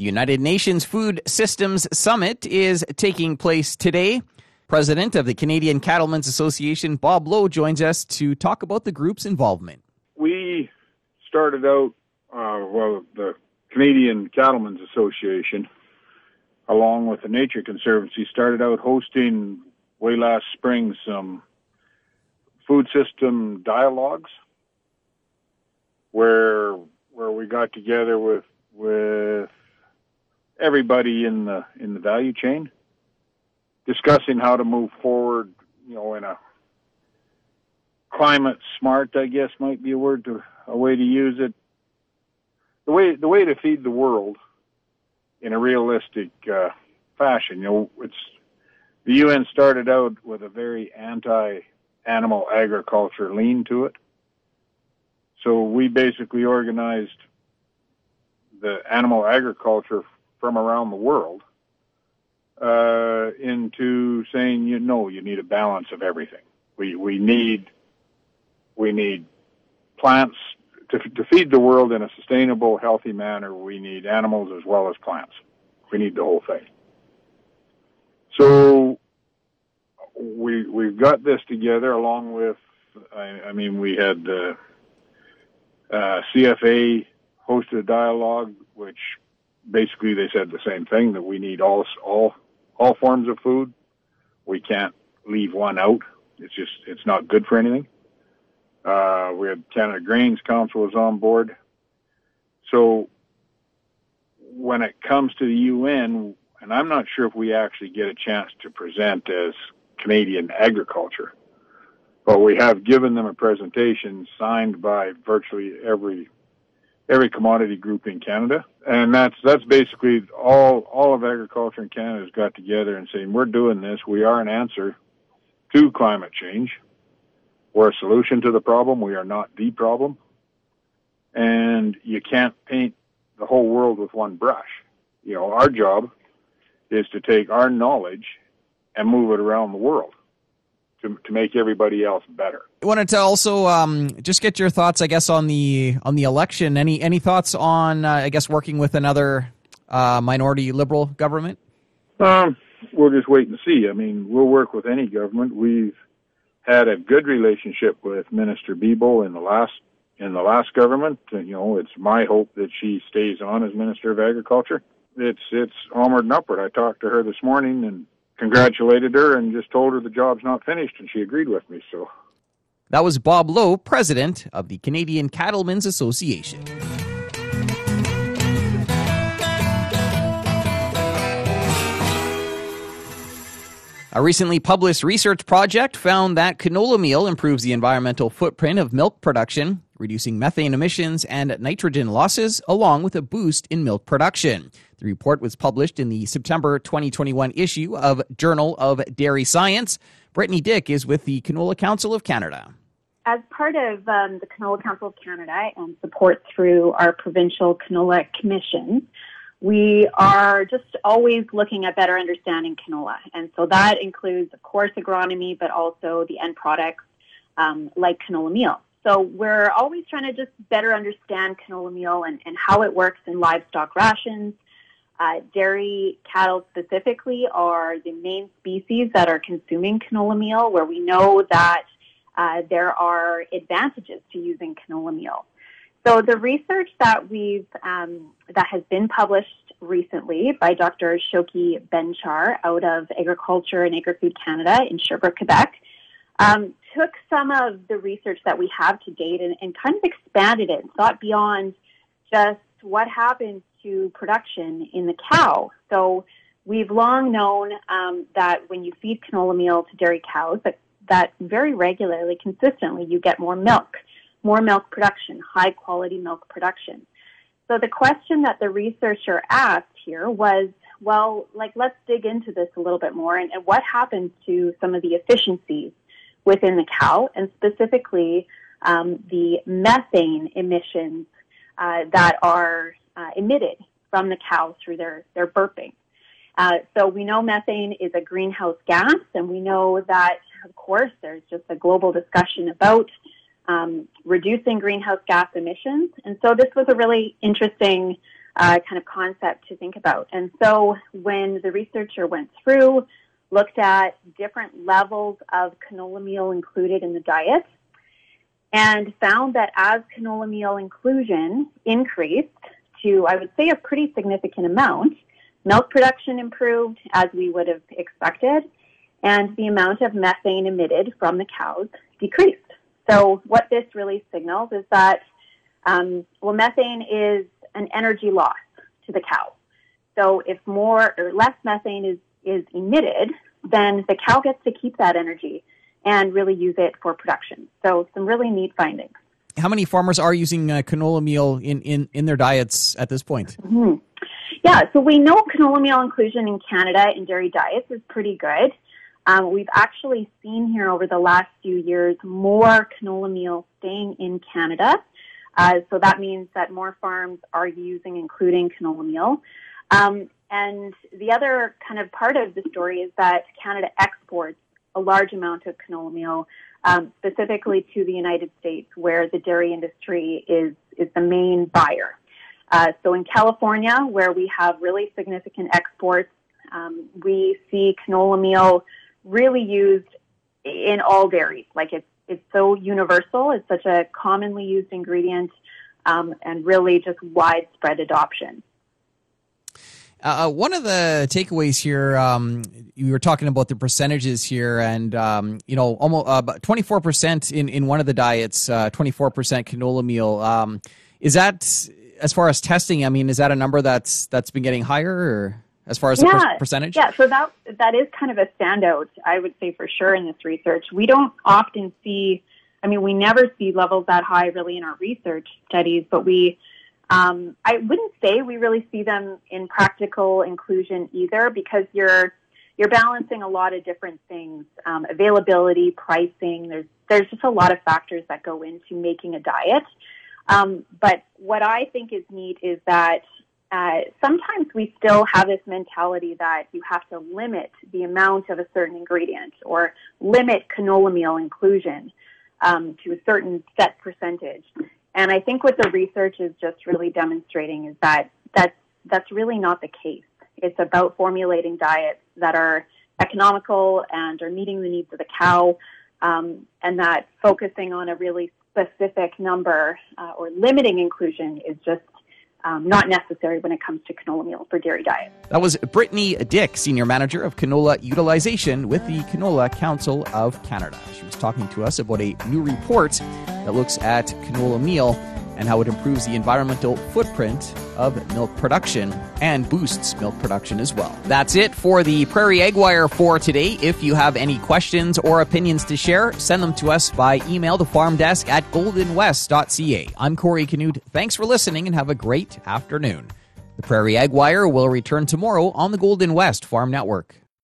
The United Nations Food Systems Summit is taking place today. President of the Canadian Cattlemen's Association, Bob Lowe, joins us to talk about the group's involvement. We started out, uh, well, the Canadian Cattlemen's Association, along with the Nature Conservancy, started out hosting way last spring some food system dialogues where where we got together with with everybody in the in the value chain discussing how to move forward, you know, in a climate smart, I guess might be a word to a way to use it. The way the way to feed the world in a realistic uh, fashion. You know, it's the UN started out with a very anti-animal agriculture lean to it. So we basically organized the animal agriculture from around the world uh, into saying, you know, you need a balance of everything. We we need we need plants to, to feed the world in a sustainable, healthy manner. We need animals as well as plants. We need the whole thing. So we we've got this together along with. I, I mean, we had uh, uh, CFA hosted a dialogue, which basically they said the same thing that we need all all all forms of food. We can't leave one out. It's just it's not good for anything. Uh, we had Canada Grains Council was on board. So when it comes to the UN, and I'm not sure if we actually get a chance to present as Canadian agriculture, but we have given them a presentation signed by virtually every every commodity group in Canada, and that's that's basically all all of agriculture in Canada has got together and saying we're doing this. We are an answer to climate change. We're a solution to the problem. We are not the problem, and you can't paint the whole world with one brush. You know, our job is to take our knowledge and move it around the world to, to make everybody else better. I wanted to also um, just get your thoughts, I guess, on the on the election. Any any thoughts on, uh, I guess, working with another uh, minority liberal government? Um, we'll just wait and see. I mean, we'll work with any government. We've had a good relationship with Minister Bibeau in the last in the last government. You know, it's my hope that she stays on as Minister of Agriculture. It's it's onward and upward. I talked to her this morning and congratulated her and just told her the job's not finished, and she agreed with me. So that was Bob Lowe, president of the Canadian Cattlemen's Association. A recently published research project found that canola meal improves the environmental footprint of milk production, reducing methane emissions and nitrogen losses, along with a boost in milk production. The report was published in the September 2021 issue of Journal of Dairy Science. Brittany Dick is with the Canola Council of Canada. As part of um, the Canola Council of Canada and support through our provincial canola commission, we are just always looking at better understanding canola. And so that includes, of course, agronomy, but also the end products um, like canola meal. So we're always trying to just better understand canola meal and, and how it works in livestock rations. Uh, dairy cattle specifically are the main species that are consuming canola meal, where we know that uh, there are advantages to using canola meal. So the research that we've um, that has been published recently by Dr. Chaouki Benchaar out of Agriculture and Agri-Food Canada in Sherbrooke, Quebec, um, took some of the research that we have to date and, and kind of expanded it and thought beyond just what happens to production in the cow. So we've long known um, that when you feed canola meal to dairy cows, that, that very regularly, consistently, you get more milk more milk production, high quality milk production. So the question that the researcher asked here was, well, like let's dig into this a little bit more and, and what happens to some of the efficiencies within the cow and specifically um, the methane emissions uh, that are uh, emitted from the cow through their, their burping. Uh, so we know methane is a greenhouse gas, and we know that, of course, there's just a global discussion about um, reducing greenhouse gas emissions. And so this was a really interesting uh, kind of concept to think about. And so when the researcher went through, looked at different levels of canola meal included in the diet, and found that as canola meal inclusion increased to, I would say, a pretty significant amount, milk production improved as we would have expected, and the amount of methane emitted from the cows decreased. So what this really signals is that, um, well, methane is an energy loss to the cow. So if more or less methane is, is emitted, then the cow gets to keep that energy and really use it for production. So some really neat findings. How many farmers are using uh, canola meal in, in, in their diets at this point? Mm-hmm. Yeah, so we know canola meal inclusion in Canada in dairy diets is pretty good. Um, we've actually seen here over the last few years more canola meal staying in Canada. Uh, so that means that more farms are using including canola meal. Um, and the other kind of part of the story is that Canada exports a large amount of canola meal, um, specifically to the United States, where the dairy industry is is the main buyer. Uh, so in California, where we have really significant exports, um, we see canola meal really used in all dairies. Like it's it's so universal. It's such a commonly used ingredient, um, and really just widespread adoption. Uh, uh, one of the takeaways here, um, you were talking about the percentages here, and um, you know, almost uh, twenty four percent in in one of the diets, uh, twenty four percent canola meal. Um, is that as far as testing? I mean, is that a number that's that's been getting higher, or as far as yeah, the per- percentage? Yeah, so that that is kind of a standout, I would say for sure in this research. We don't often see, I mean, we never see levels that high really in our research studies, but we um, I wouldn't say we really see them in practical inclusion either because you're you're balancing a lot of different things, um, availability, pricing. There's there's just a lot of factors that go into making a diet. Um, but what I think is neat is that uh, sometimes we still have this mentality that you have to limit the amount of a certain ingredient or limit canola meal inclusion um, to a certain set percentage. And I think what the research is just really demonstrating is that that's, that's really not the case. It's about formulating diets that are economical and are meeting the needs of the cow, um, and that focusing on a really specific number uh, or limiting inclusion is just um, not necessary when it comes to canola meal for dairy diets. That was Brittany Dick, Senior Manager of Canola Utilization with the Canola Council of Canada. She was talking to us about a new report that looks at canola meal and how it improves the environmental footprint of milk production and boosts milk production as well. That's it for the Prairie Ag Wire for today. If you have any questions or opinions to share, send them to us by email to farmdesk at goldenwest.ca. I'm Corey Canute. Thanks for listening and have a great afternoon. The Prairie Ag Wire will return tomorrow on the Golden West Farm Network.